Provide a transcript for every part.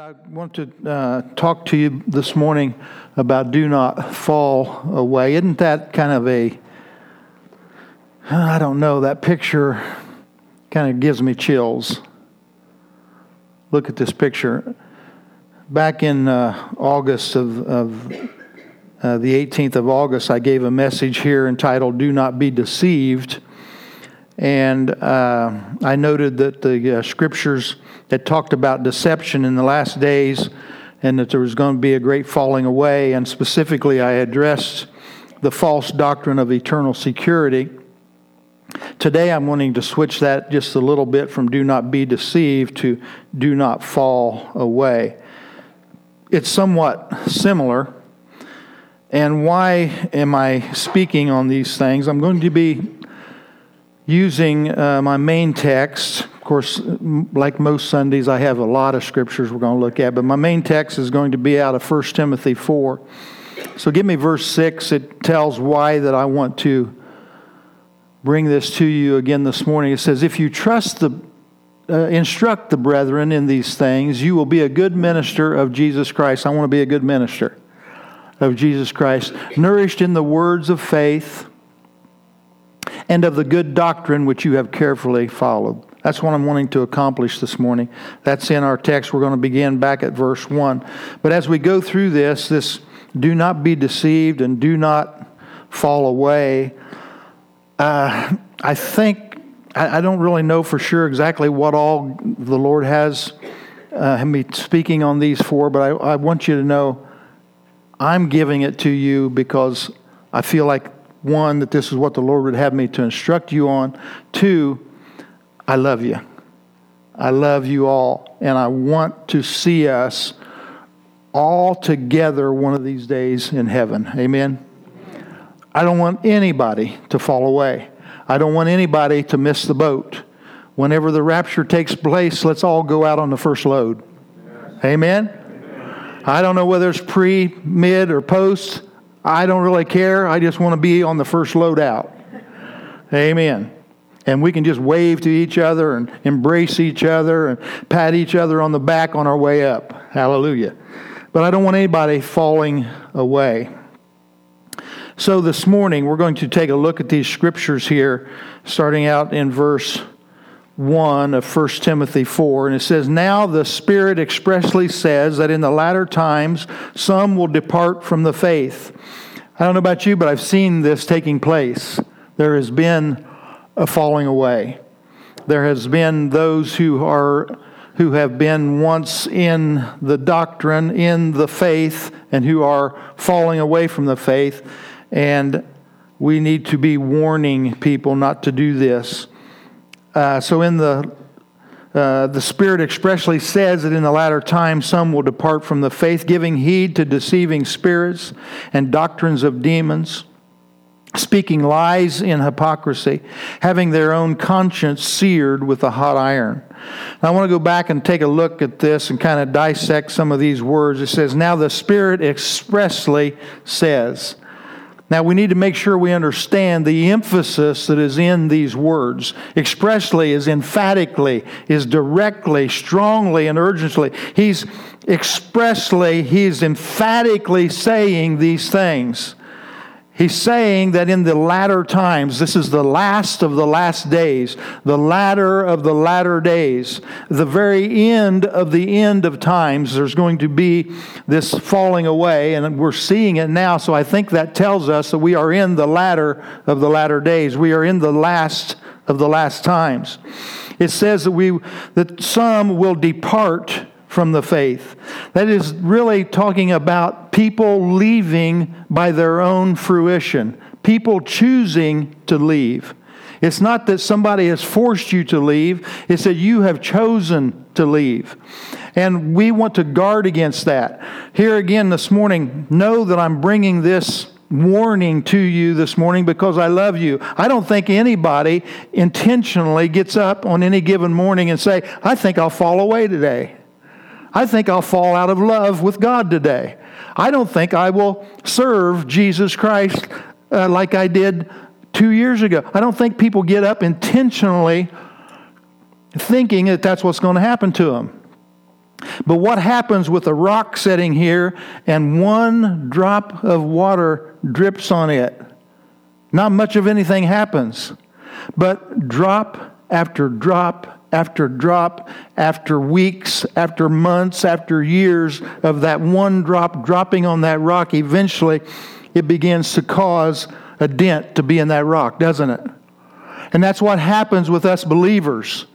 I want to uh, talk to you this morning about do not fall away. Isn't that kind of a, I don't know, that picture kind of gives me chills. Look at this picture. Back in uh, August of, of uh, the 18th of August, I gave a message here entitled Do Not Be Deceived. And uh, I noted that the uh, scriptures that talked about deception in the last days and that there was going to be a great falling away. And specifically, I addressed the false doctrine of eternal security. Today, I'm wanting to switch that just a little bit from do not be deceived to do not fall away. It's somewhat similar. And why am I speaking on these things? I'm going to be using uh, my main text. Of course, like most Sundays, I have a lot of scriptures we're going to look at, but my main text is going to be out of 1 Timothy 4. So give me verse 6. It tells why that I want to bring this to you again this morning. It says, If you trust the uh, instruct the brethren in these things, you will be a good minister of Jesus Christ. I want to be a good minister of Jesus Christ, nourished in the words of faith and of the good doctrine which you have carefully followed. That's what I'm wanting to accomplish this morning. That's in our text. We're going to begin back at verse 1. But as we go through this, this do not be deceived and do not fall away, uh, I think, I, I, don't really know for sure exactly what all the Lord has uh, me speaking on these for, but I, I want you to know I'm giving it to you because I feel like one, that this is what the Lord would have me to instruct you on. Two, I love you. I love you all. And I want to see us all together one of these days in heaven. Amen. I don't want anybody to fall away. I don't want anybody to miss the boat. Whenever the rapture takes place, let's all go out on the first load. Amen. I don't know whether it's pre, mid, or post. I don't really care. I just want to be on the first load out. Amen. And we can just wave to each other and embrace each other and pat each other on the back on our way up. Hallelujah. But I don't want anybody falling away. So this morning, we're going to take a look at these scriptures here, starting out in verse 1 of 1 Timothy 4, and it says, Now the Spirit expressly says that in the latter times some will depart from the faith. I don't know about you, but I've seen this taking place. There has been a falling away. There has been those who are who have been once in the doctrine, in the faith, and who are falling away from the faith. And we need to be warning people not to do this. Uh, so in the uh, the Spirit expressly says that in the latter time some will depart from the faith, giving heed to deceiving spirits and doctrines of demons, speaking lies in hypocrisy, having their own conscience seared with a hot iron. Now, I want to go back and take a look at this and kind of dissect some of these words. It says, Now the Spirit expressly says. Now, we need to make sure we understand the emphasis that is in these words. Expressly is emphatically, is directly, strongly, and urgently. He's expressly, he's emphatically saying these things. He's saying that in the latter times, this is the last of the last days, the latter of the latter days, the very end of the end of times, there's going to be this falling away, and we're seeing it now. So I think that tells us that we are in the latter of the latter days. We are in the last of the last times. It says that we that some will depart from the faith. That is really talking about people leaving by their own fruition, people choosing to leave. It's not that somebody has forced you to leave, it's that you have chosen to leave. And we want to guard against that. Here again this morning, know that I'm bringing this warning to you this morning because I love you. I don't think anybody intentionally gets up on any given morning and say, "I think I'll fall away today." I think I'll fall out of love with God today. I don't think I will serve Jesus Christ uh, like I did two years ago. I don't think people get up intentionally thinking that that's what's going to happen to them. But what happens with a rock sitting here and one drop of water drips on it? Not much of anything happens. But drop after drop after drop, after weeks, after months, after years of that one drop dropping on that rock, eventually it begins to cause a dent to be in that rock, doesn't it? And that's what happens with us believers.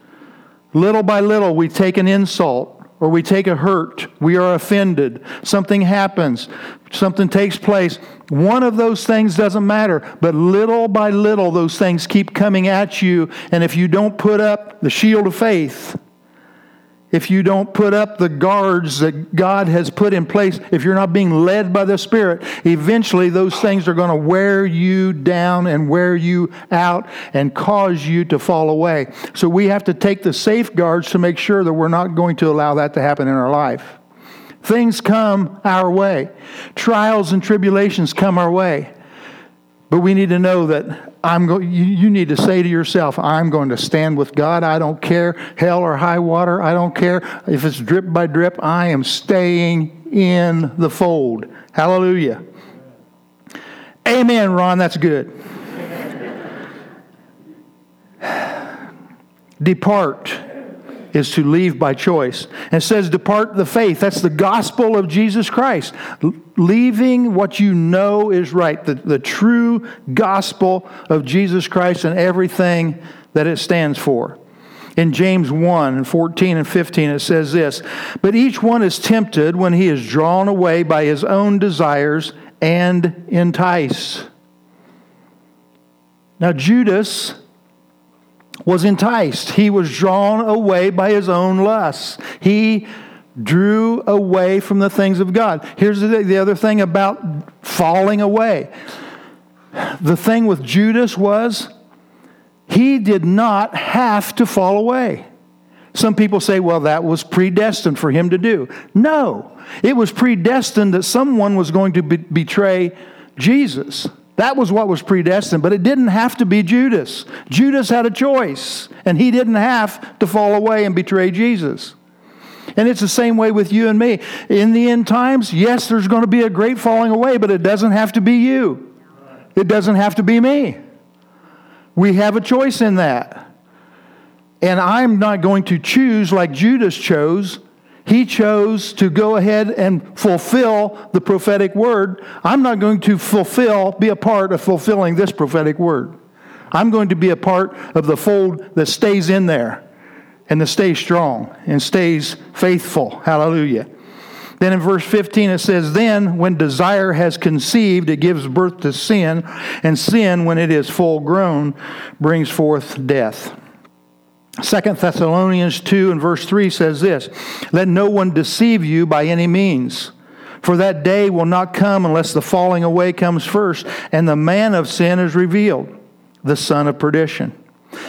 Little by little, we take an insult or we take a hurt, we are offended, something happens, something takes place. One of those things doesn't matter, but little by little, those things keep coming at you. And if you don't put up the shield of faith, if you don't put up the guards that God has put in place, if you're not being led by the Spirit, eventually those things are going to wear you down and wear you out and cause you to fall away. So we have to take the safeguards to make sure that we're not going to allow that to happen in our life. Things come our way, trials and tribulations come our way. But we need to know that I'm go- you, you need to say to yourself, I'm going to stand with God. I don't care, hell or high water. I don't care if it's drip by drip. I am staying in the fold. Hallelujah. Amen, Ron. That's good. Depart is to leave by choice. And says, Depart the faith. That's the gospel of Jesus Christ. leaving what you know is right, the, the true gospel of Jesus Christ and everything that it stands for. In James 1 and 14 and 15, it says this But each one is tempted when he is drawn away by his own desires and enticed. Now, Judas was enticed. He was drawn away by his own lusts. He drew away from the things of God. Here's the, the other thing about falling away. The thing with Judas was he did not have to fall away. Some people say, well, that was predestined for him to do. No, it was predestined that someone was going to be- betray Jesus. That was what was predestined, but it didn't have to be Judas. Judas had a choice, and he didn't have to fall away and betray Jesus. And it's the same way with you and me. In the end times, yes, there's going to be a great falling away, but it doesn't have to be you. It doesn't have to be me. We have a choice in that. And I'm not going to choose like Judas chose he chose to go ahead and fulfill the prophetic word. I'm not going to fulfill, be a part of fulfilling this prophetic word. I'm going to be a part of the fold that stays in there and that stays strong and stays faithful. Hallelujah. Then in verse 15 it says, Then when desire has conceived, it gives birth to sin, and sin, when it is full grown, brings forth death. Second Thessalonians 2 and verse 3 says this Let no one deceive you by any means, for that day will not come unless the falling away comes first, and the man of sin is revealed, the son of perdition.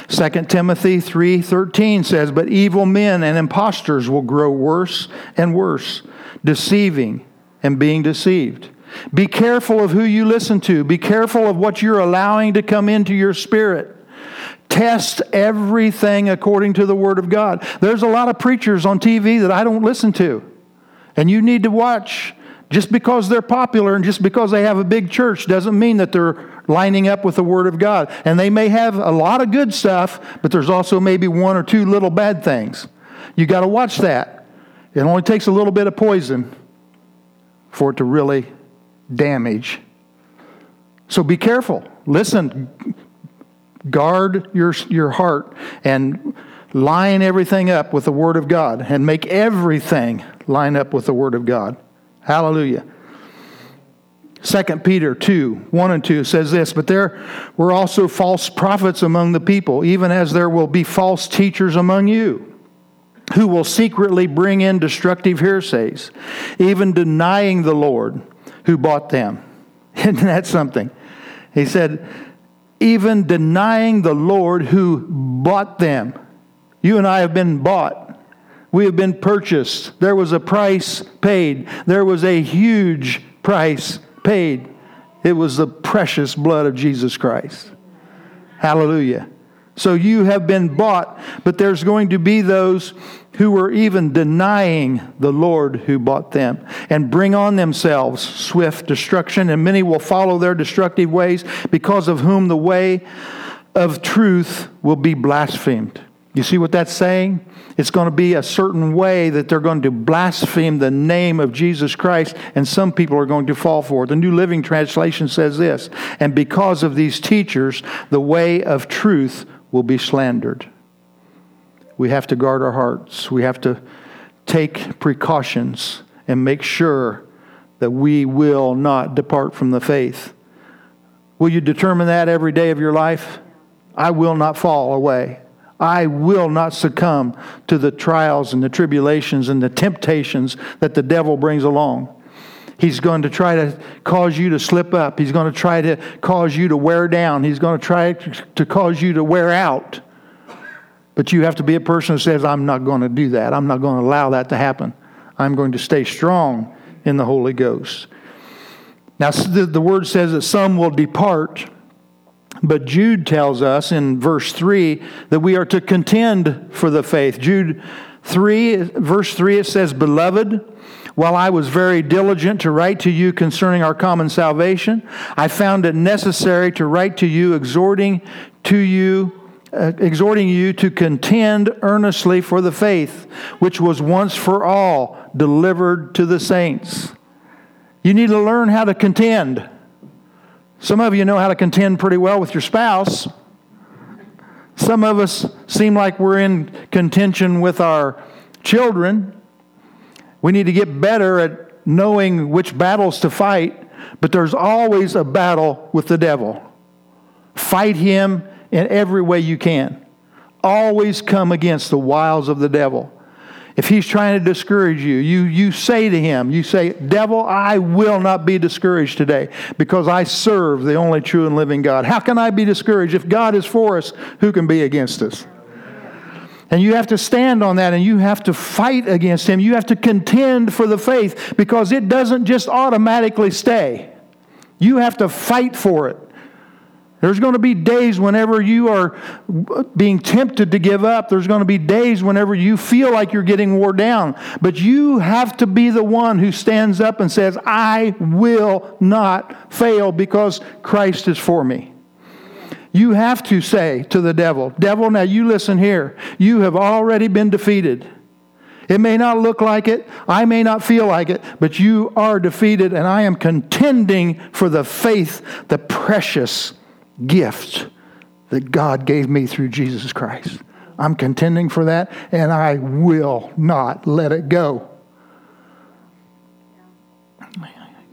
2 Timothy 3:13 says, "But evil men and impostors will grow worse and worse, deceiving and being deceived." Be careful of who you listen to. Be careful of what you're allowing to come into your spirit. Test everything according to the Word of God. There's a lot of preachers on TV that I don't listen to. And you need to watch. Just because they're popular and just because they have a big church doesn't mean that they're lining up with the Word of God. And they may have a lot of good stuff, but there's also maybe one or two little bad things. You got to watch that. It only takes a little bit of poison for it to really damage. So be careful. Listen, Guard your, your heart and line everything up with the Word of God and make everything line up with the Word of God. Hallelujah. 2 Peter 2 1 and 2 says this, But there were also false prophets among the people, even as there will be false teachers among you, who will secretly bring in destructive heresies, even denying the Lord who bought them. Isn't that something? He said, even denying the Lord who bought them. You and I have been bought. We have been purchased. There was a price paid. There was a huge price paid. It was the precious blood of Jesus Christ. Hallelujah. So you have been bought, but there's going to be those who are even denying the Lord who bought them and bring on themselves swift destruction, and many will follow their destructive ways, because of whom the way of truth will be blasphemed. You see what that's saying? It's going to be a certain way that they're going to blaspheme the name of Jesus Christ, and some people are going to fall for it. The New Living Translation says this And because of these teachers, the way of truth will be slandered. We have to guard our hearts. We have to take precautions and make sure that we will not depart from the faith. Will you determine that every day of your life? I will not fall away. I will not succumb to the trials and the tribulations and the temptations that the devil brings along. He's going to try to cause you to slip up. He's going to try to cause you to wear down. He's going to try to cause you to wear out. But you have to be a person who says, I'm not going to do that. I'm not going to allow that to happen. I'm going to stay strong in the Holy Ghost. Now, the, the word says that some will depart, but Jude tells us in verse 3 that we are to contend for the faith. Jude 3, verse 3, it says, Beloved, while I was very diligent to write to you concerning our common salvation, I found it necessary to write to you, exhorting to you, uh, exhorting you to contend earnestly for the faith which was once for all delivered to the saints. You need to learn how to contend. Some of you know how to contend pretty well with your spouse. Some of us seem like we're in contention with our children. We need to get better at knowing which battles to fight, but there's always a battle with the devil. Fight him in every way you can. Always come against the wiles of the devil. If he's trying to discourage you, you, you say to him, you say, Devil, I will not be discouraged today because I serve the only true and living God. How can I be discouraged? If God is for us, who can be against us? And you have to stand on that and you have to fight against him. You have to contend for the faith because it doesn't just automatically stay. You have to fight for it. There's going to be days whenever you are being tempted to give up. There's going to be days whenever you feel like you're getting wore down. But you have to be the one who stands up and says, I will not fail because Christ is for me. You have to say to the devil, Devil, now you listen here. You have already been defeated. It may not look like it, I may not feel like it, but you are defeated, and I am contending for the faith, the precious gift that God gave me through Jesus Christ. I'm contending for that, and I will not let it go.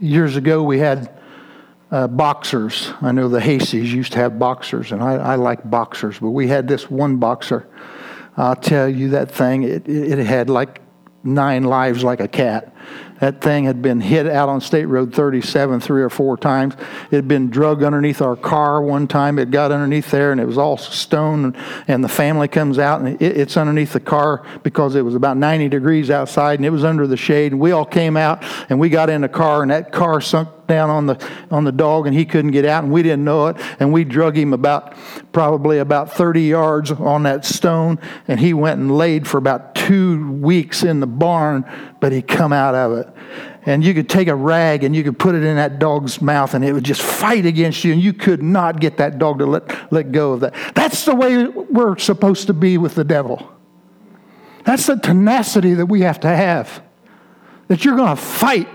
Years ago, we had uh, boxers. I know the Haseys used to have boxers, and I, I, like boxers, but we had this one boxer. I'll tell you that thing, it, it had like nine lives like a cat. That thing had been hit out on State Road 37 three or four times. It had been drug underneath our car one time. It got underneath there and it was all stone. And the family comes out and it, it's underneath the car because it was about 90 degrees outside and it was under the shade. And we all came out and we got in the car and that car sunk down on the on the dog and he couldn't get out and we didn't know it and we drug him about probably about 30 yards on that stone and he went and laid for about two weeks in the barn but he come out of it and you could take a rag and you could put it in that dog's mouth and it would just fight against you and you could not get that dog to let, let go of that that's the way we're supposed to be with the devil that's the tenacity that we have to have that you're going to fight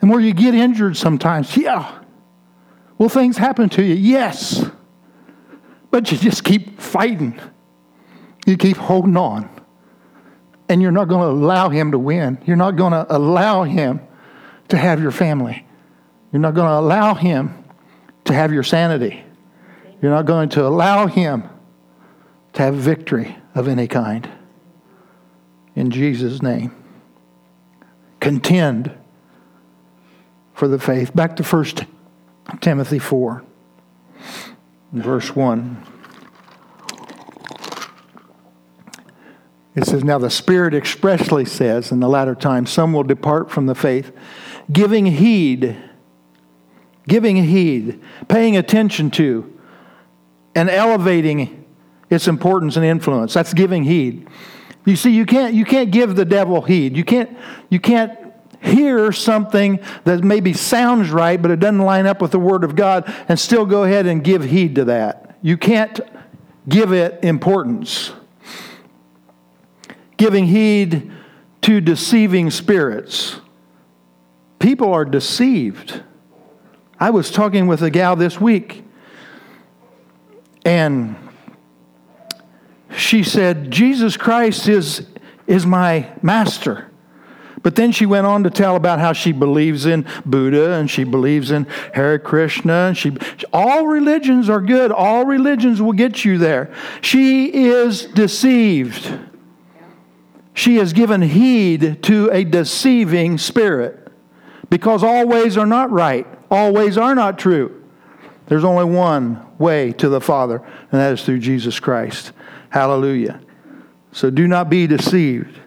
and where you get injured sometimes, yeah. Will things happen to you? Yes. But you just keep fighting. You keep holding on. And you're not going to allow him to win. You're not going to allow him to have your family. You're not going to allow him to have your sanity. You're not going to allow him to have victory of any kind. In Jesus' name. Contend for the faith. Back to 1 Timothy 4, verse 1. It says, Now the Spirit expressly says in the latter time, some will depart from the faith, giving heed, giving heed, paying attention to, and elevating its importance and influence. That's giving heed. You see, you can't, you can't give the devil heed. You can't, you can't hear something that maybe sounds right, but it doesn't line up with the Word of God, and still go ahead and give heed to that. You can't give it importance. Giving heed to deceiving spirits. People are deceived. I was talking with a gal this week, and she said, Jesus Christ is, is my master. But then she went on to tell about how she believes in Buddha and she believes in Hare Krishna. And she, all religions are good. All religions will get you there. She is deceived. She has given heed to a deceiving spirit because all ways are not right, all ways are not true. There's only one way to the Father, and that is through Jesus Christ. Hallelujah. So do not be deceived.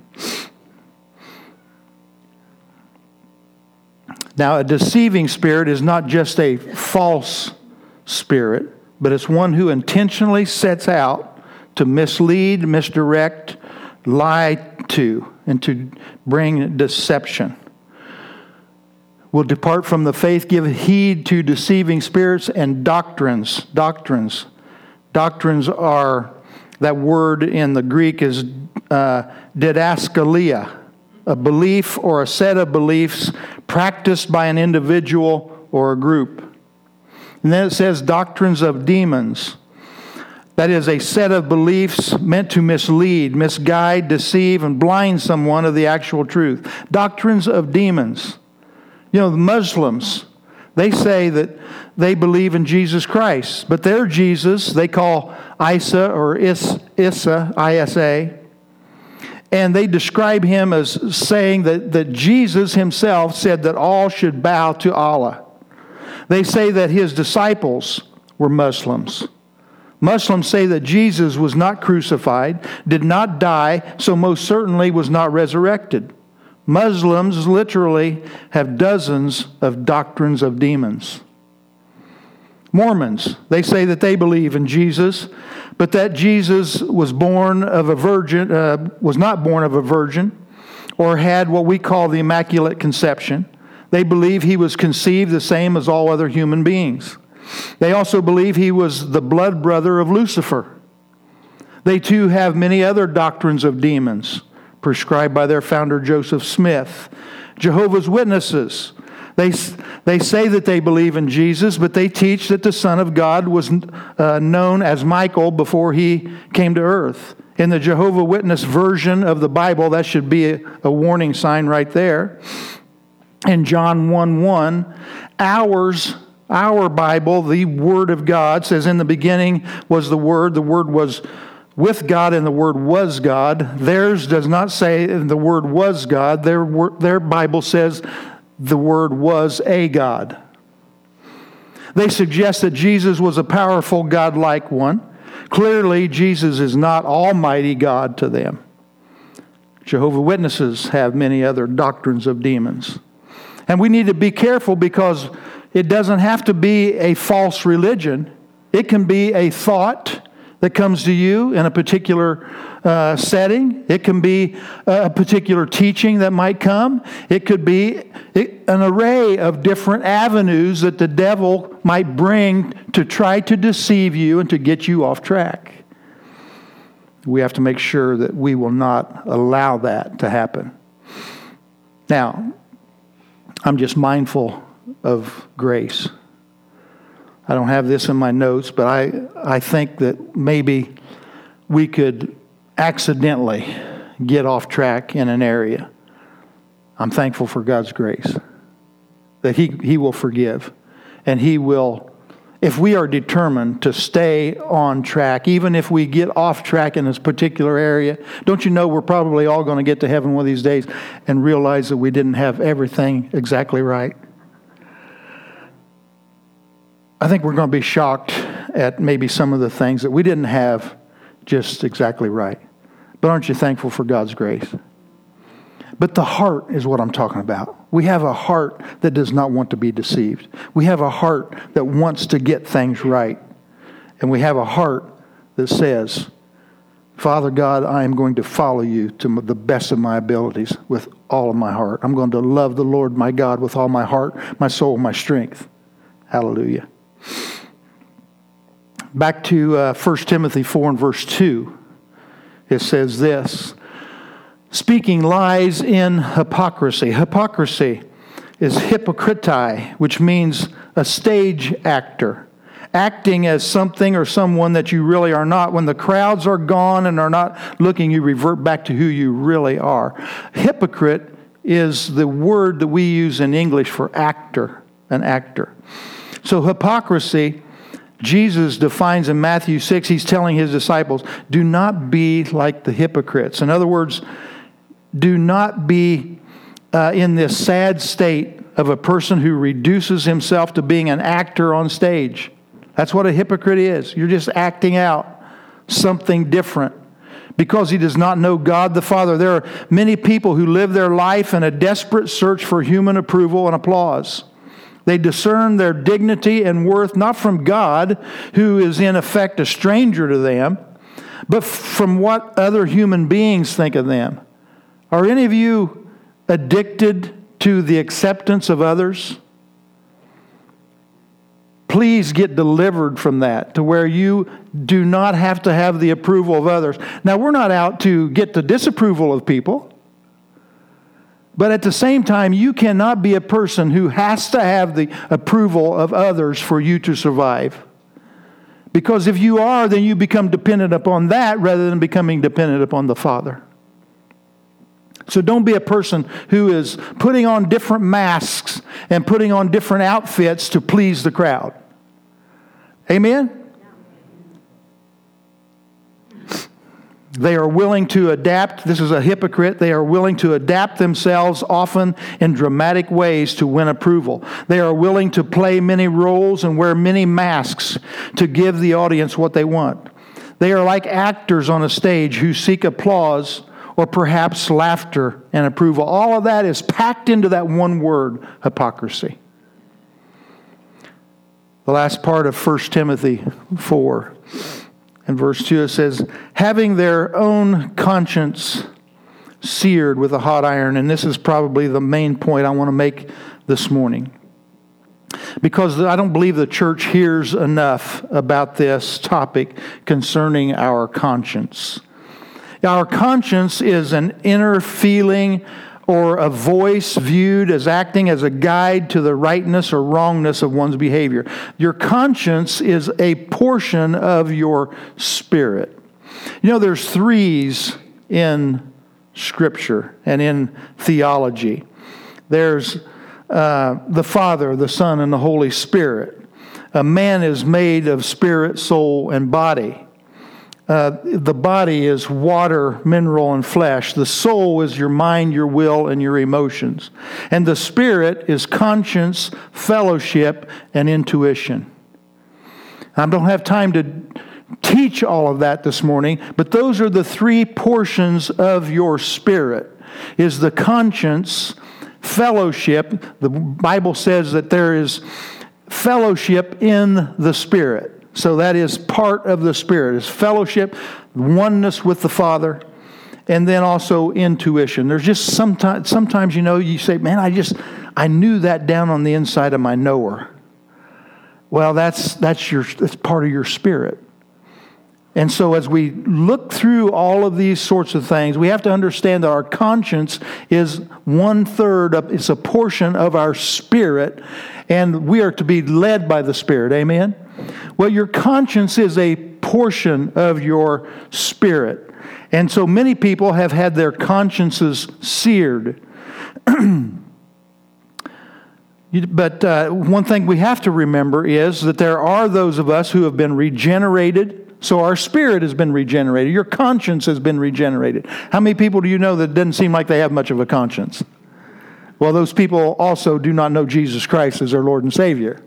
Now, a deceiving spirit is not just a false spirit, but it's one who intentionally sets out to mislead, misdirect, lie to, and to bring deception. Will depart from the faith, give heed to deceiving spirits and doctrines. Doctrines. Doctrines are, that word in the Greek is uh, didaskalia a belief or a set of beliefs practiced by an individual or a group. And then it says doctrines of demons. That is a set of beliefs meant to mislead, misguide, deceive, and blind someone of the actual truth. Doctrines of demons. You know, the Muslims, they say that they believe in Jesus Christ, but their Jesus they call Isa or Is, Issa, I-S-A and they describe him as saying that, that Jesus himself said that all should bow to Allah. They say that his disciples were Muslims. Muslims say that Jesus was not crucified, did not die, so most certainly was not resurrected. Muslims literally have dozens of doctrines of demons. Mormons, they say that they believe in Jesus, but that Jesus was born of a virgin, uh, was not born of a virgin, or had what we call the Immaculate Conception. They believe he was conceived the same as all other human beings. They also believe he was the blood brother of Lucifer. They too have many other doctrines of demons prescribed by their founder Joseph Smith. Jehovah's Witnesses they, they say that they believe in Jesus, but they teach that the Son of God was uh, known as Michael before he came to earth. In the Jehovah Witness version of the Bible, that should be a, a warning sign right there. In John 1 1, ours, our Bible, the Word of God, says, In the beginning was the Word, the Word was with God, and the Word was God. Theirs does not say the Word was God. Their, their Bible says the Word was a God. They suggest that Jesus was a powerful, God-like one. Clearly, Jesus is not Almighty God to them. Jehovah Witnesses have many other doctrines of demons. And we need to be careful because it doesn't have to be a false religion. It can be a thought that comes to you in a particular uh, setting. It can be a particular teaching that might come. It could be an array of different avenues that the devil might bring to try to deceive you and to get you off track. We have to make sure that we will not allow that to happen. Now, I'm just mindful of grace. I don't have this in my notes, but I, I think that maybe we could accidentally get off track in an area, I'm thankful for God's grace. That He, he will forgive. And He will, if we are determined to stay on track, even if we get off track in this particular area, don't you know we're probably all going to get to heaven one of these days and realize that we didn't have everything exactly right? I think we're going to be shocked at maybe some of the things that we didn't have just exactly right. But aren't you thankful for God's grace? But the heart is what I'm talking about. We have a heart that does not want to be deceived. We have a heart that wants to get things right. And we have a heart that says, Father God, I am going to follow you to the best of my abilities with all of my heart. I'm going to love the Lord my God with all my heart, my soul, my strength. Hallelujah. Back to uh, 1 Timothy 4 and verse 2, it says this speaking lies in hypocrisy. Hypocrisy is hypocritai, which means a stage actor acting as something or someone that you really are not. When the crowds are gone and are not looking, you revert back to who you really are. Hypocrite is the word that we use in English for actor, an actor. So hypocrisy, Jesus defines in Matthew 6, he's telling his disciples, do not be like the hypocrites. In other words, do not be uh, in this sad state of a person who reduces himself to being an actor on stage. That's what a hypocrite is. You're just acting out something different because he does not know God the Father. There are many people who live their life in a desperate search for human approval and applause. They discern their dignity and worth not from God, who is in effect a stranger to them, but from what other human beings think of them. Are any of you addicted to the acceptance of others? Please get delivered from that to where you do not have to have the approval of others. Now, we're not out to get the disapproval of people, but at the same time, you cannot be a person who has to have the approval of others for you to survive. Because if you are, then you become dependent upon that rather than becoming dependent upon the Father. So don't be a person who is putting on different masks and putting on different outfits to please the crowd. Amen? They are willing to adapt. This is a hypocrite. They are willing to adapt themselves, often in dramatic ways, to win approval. They are willing to play many roles and wear many masks to give the audience what they want. They are like actors on a stage who seek applause or perhaps laughter and approval. All of that is packed into that one word hypocrisy. The last part of 1 Timothy 4 and verse 2 it says, having their own conscience seared with a hot iron. And this is probably the main point I want to make this morning. Because I don't believe the church hears enough about this topic concerning our conscience. Our conscience is an inner feeling or a voice viewed as acting as a guide to the rightness or wrongness of one's behavior. Your conscience is a portion of your spirit. You know, there's threes in Scripture and in theology. There's uh, the Father, the Son, and the Holy Spirit. A man is made of spirit, soul, and body. Uh, the body is water, mineral, and flesh. The soul is your mind, your will, and your emotions. And the spirit is conscience, fellowship, and intuition. I don't have time to teach all of that this morning, but those are the three portions of your spirit. Is the conscience, fellowship. The Bible says that there is fellowship in the spirit. So that is part of the Spirit, is fellowship, oneness with the Father, and then also intuition. There's just sometimes, sometimes you know, you say, man, I just, I knew that down on the inside of my knower. Well, that's, that's, your, that's part of your spirit. And so, as we look through all of these sorts of things, we have to understand that our conscience is one third of, it's a portion of our spirit, and we are to be led by the Spirit. Amen? Well, your conscience is a portion of your spirit. And so many people have had their consciences seared. but uh, one thing we have to remember is that there are those of us who have been regenerated. So our spirit has been regenerated. Your conscience has been regenerated. How many people do you know that doesn't seem like they have much of a conscience? Well, those people also do not know Jesus Christ as their Lord and Savior.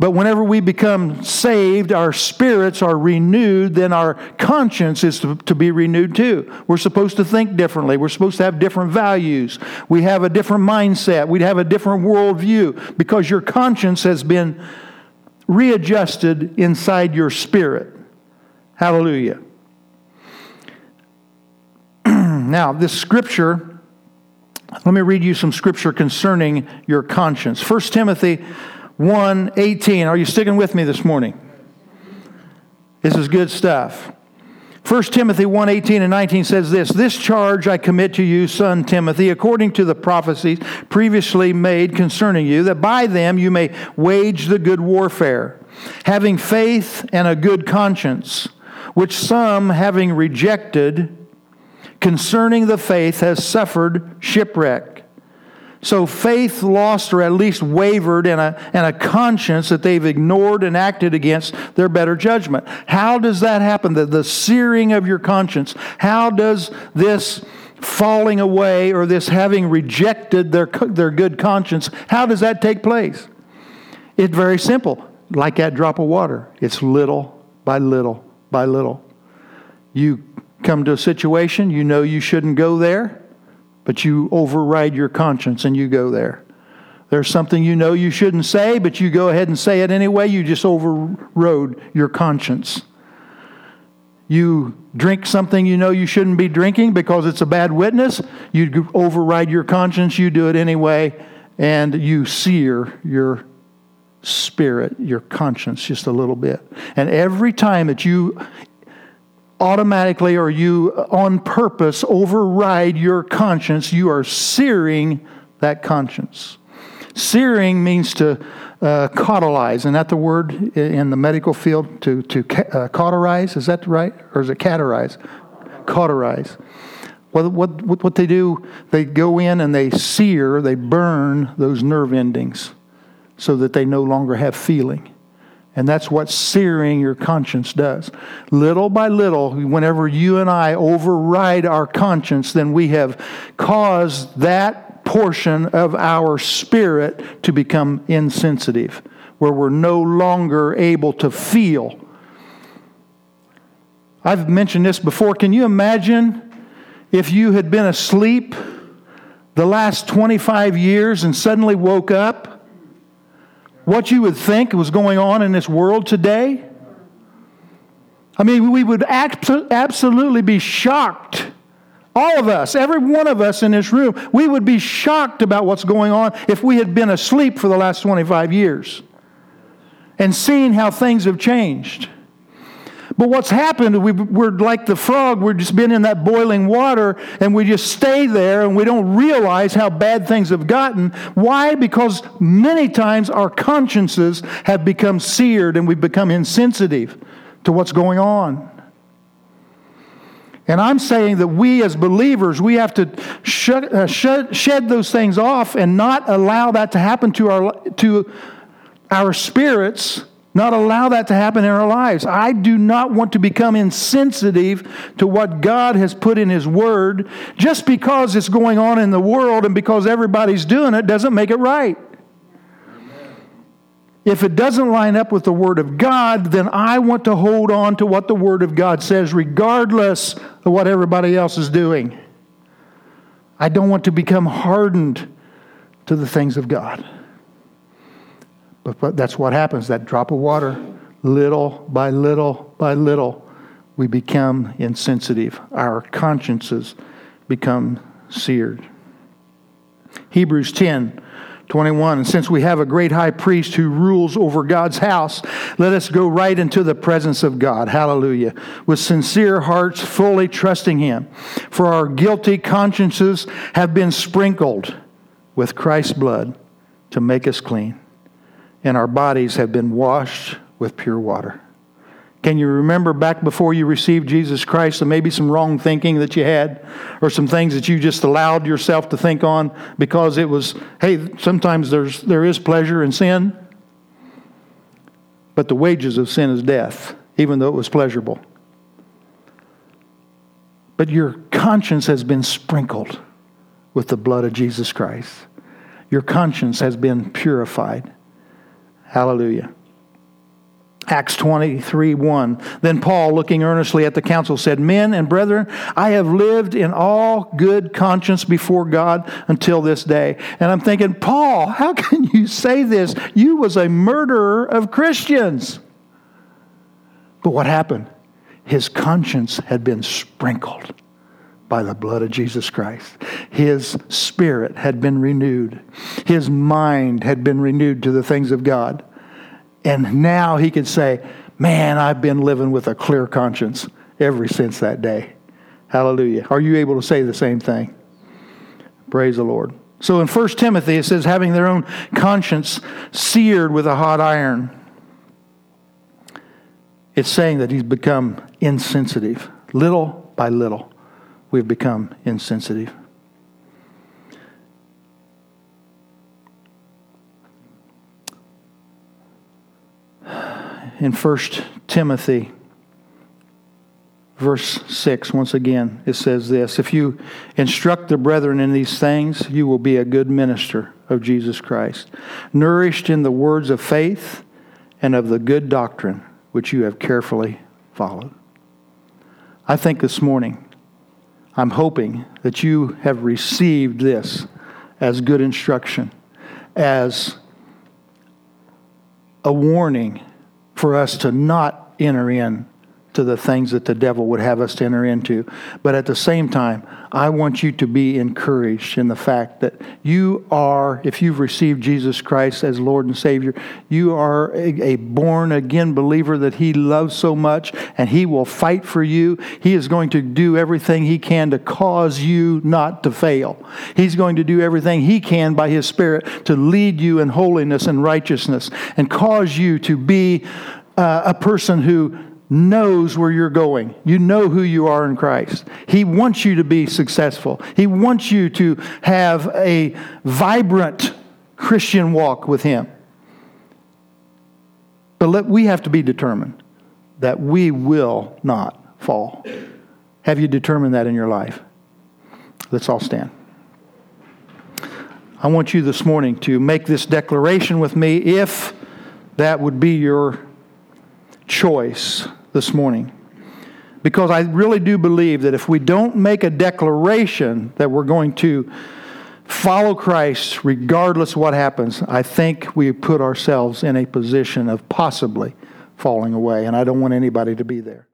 But whenever we become saved, our spirits are renewed, then our conscience is to, to, be renewed too. We're supposed to think differently. We're supposed to have different values. We have a different mindset. We have a different worldview because your conscience has been readjusted inside your spirit. Hallelujah. now, this scripture, let me read you some scripture concerning your conscience. 1 Timothy 1 18. Are you sticking with me this morning? This is good stuff. 1 Timothy 1 18 and 19 says this This charge I commit to you, son Timothy, according to the prophecies previously made concerning you, that by them you may wage the good warfare, having faith and a good conscience, which some, having rejected, concerning the faith, has suffered shipwreck. So faith lost or at least wavered and a, and a conscience that they've ignored and acted against their better judgment. How does that happen? The, the searing of your conscience. How does this falling away or this having rejected their, their good conscience, how does that take place? It's very simple. Like that drop of water. It's little by little by little. You come to a situation, you know you shouldn't go there but you override your conscience and you go there. There's something you know you shouldn't say, but you go ahead and say it anyway. You just overrode your conscience. You drink something you know you shouldn't be drinking because it's a bad witness. You override your conscience. You do it anyway, and you sear your spirit, your conscience, just a little bit. And every time that you automatically or you on purpose override your conscience, you are searing that conscience. Searing means to uh, cauterize. Isn't that the word in the medical field? To, to uh, cauterize? Is that right? Or is it caterize? Cauterize. What, what, what they do, they go in and they sear, they burn those nerve endings so that they no longer have feeling. And that's what searing your conscience does. Little by little, whenever you and I override our conscience, then we have caused that portion of our spirit to become insensitive, where we're no longer able to feel. I've mentioned this before. Can you imagine if you had been asleep the last 25 years and suddenly woke up? What you would think was going on in this world today? I mean, we would absolutely be shocked. All of us, every one of us in this room, we would be shocked about what's going on if we had been asleep for the last 25 years and seen how things have changed. But what's happened, we, are like the frog, we've just been in that boiling water and we just stay there and we don't realize how bad things have gotten. Why? Because many times our consciences have become seared and we've become insensitive to what's going on. And I'm saying that we as believers, we have to shut, uh, shed those things off and not allow that to happen to our, to our spirits not allow that to happen in our lives. I do not want to become insensitive to what God has put in His Word. Just because it's going on in the world and because everybody's doing it doesn't make it right. If it doesn't line up with the Word of God, then I want to hold on to what the Word of God says, regardless of what everybody else is doing. I don't want to become hardened to the things of God. But, that's what happens that drop of water, little by little by little, we become insensitive. Our consciences become seared. Hebrews 10 21. And since we have a great high priest who rules over God's house, let us go right into the presence of God. Hallelujah. With sincere hearts, fully trusting Him. For our guilty consciences have been sprinkled with Christ's blood to make us clean and our bodies have been washed with pure water. Can you remember back before you received Jesus Christ, and maybe some wrong thinking that you had, or some things that you just allowed yourself to think on because it was, hey, sometimes there's, there is pleasure in sin, but the wages of sin is death, even though it was pleasurable. But your conscience has been sprinkled with the blood of Jesus Christ. Your conscience has been purified. Hallelujah. Acts 23 1. Then Paul, looking earnestly at the council, said, Men and brethren, I have lived in all good conscience before God until this day. And I'm thinking, Paul, how can you say this? You was a murderer of Christians. But what happened? his conscience had been sprinkled by the blood of Jesus Christ. His spirit had been renewed. His mind had been renewed to the things of God. And now he could say, Man, I've been living with a clear conscience ever since that day. Hallelujah. Are you able to say the same thing? Praise the Lord. So in 1 Timothy, it says, having their own conscience seared with a hot iron. It's saying that he's become insensitive. Little by little, we've become insensitive. In 1 Timothy verse 6, once again, it says this If you instruct the brethren in these things, you will be a good minister of Jesus Christ, nourished in the words of faith and of the good doctrine which you have carefully followed. I think this morning, I'm hoping that you have received this as good instruction, as a warning for us to not enter in to the things that the devil would have us enter into. But at the same time, I want you to be encouraged in the fact that you are, if you've received Jesus Christ as Lord and Savior, you are a, a born again believer that He loves so much and He will fight for you. He is going to do everything He can to cause you not to fail. He's going to do everything He can by His Spirit to lead you in holiness and righteousness and cause you to be uh, a person who knows where you're going. You know who you are in Christ. He wants you to be successful. He wants you to have a vibrant Christian walk with Him. But let, we have to be determined that we will not fall. Have you determined that in your life? Let's all stand. I want you this morning to make this declaration with me if that would be your choice this morning. Because I really do believe that if we don't make a declaration that we're going to follow Christ regardless what happens, I think we put ourselves in a position of possibly falling away. And I don't want anybody to be there.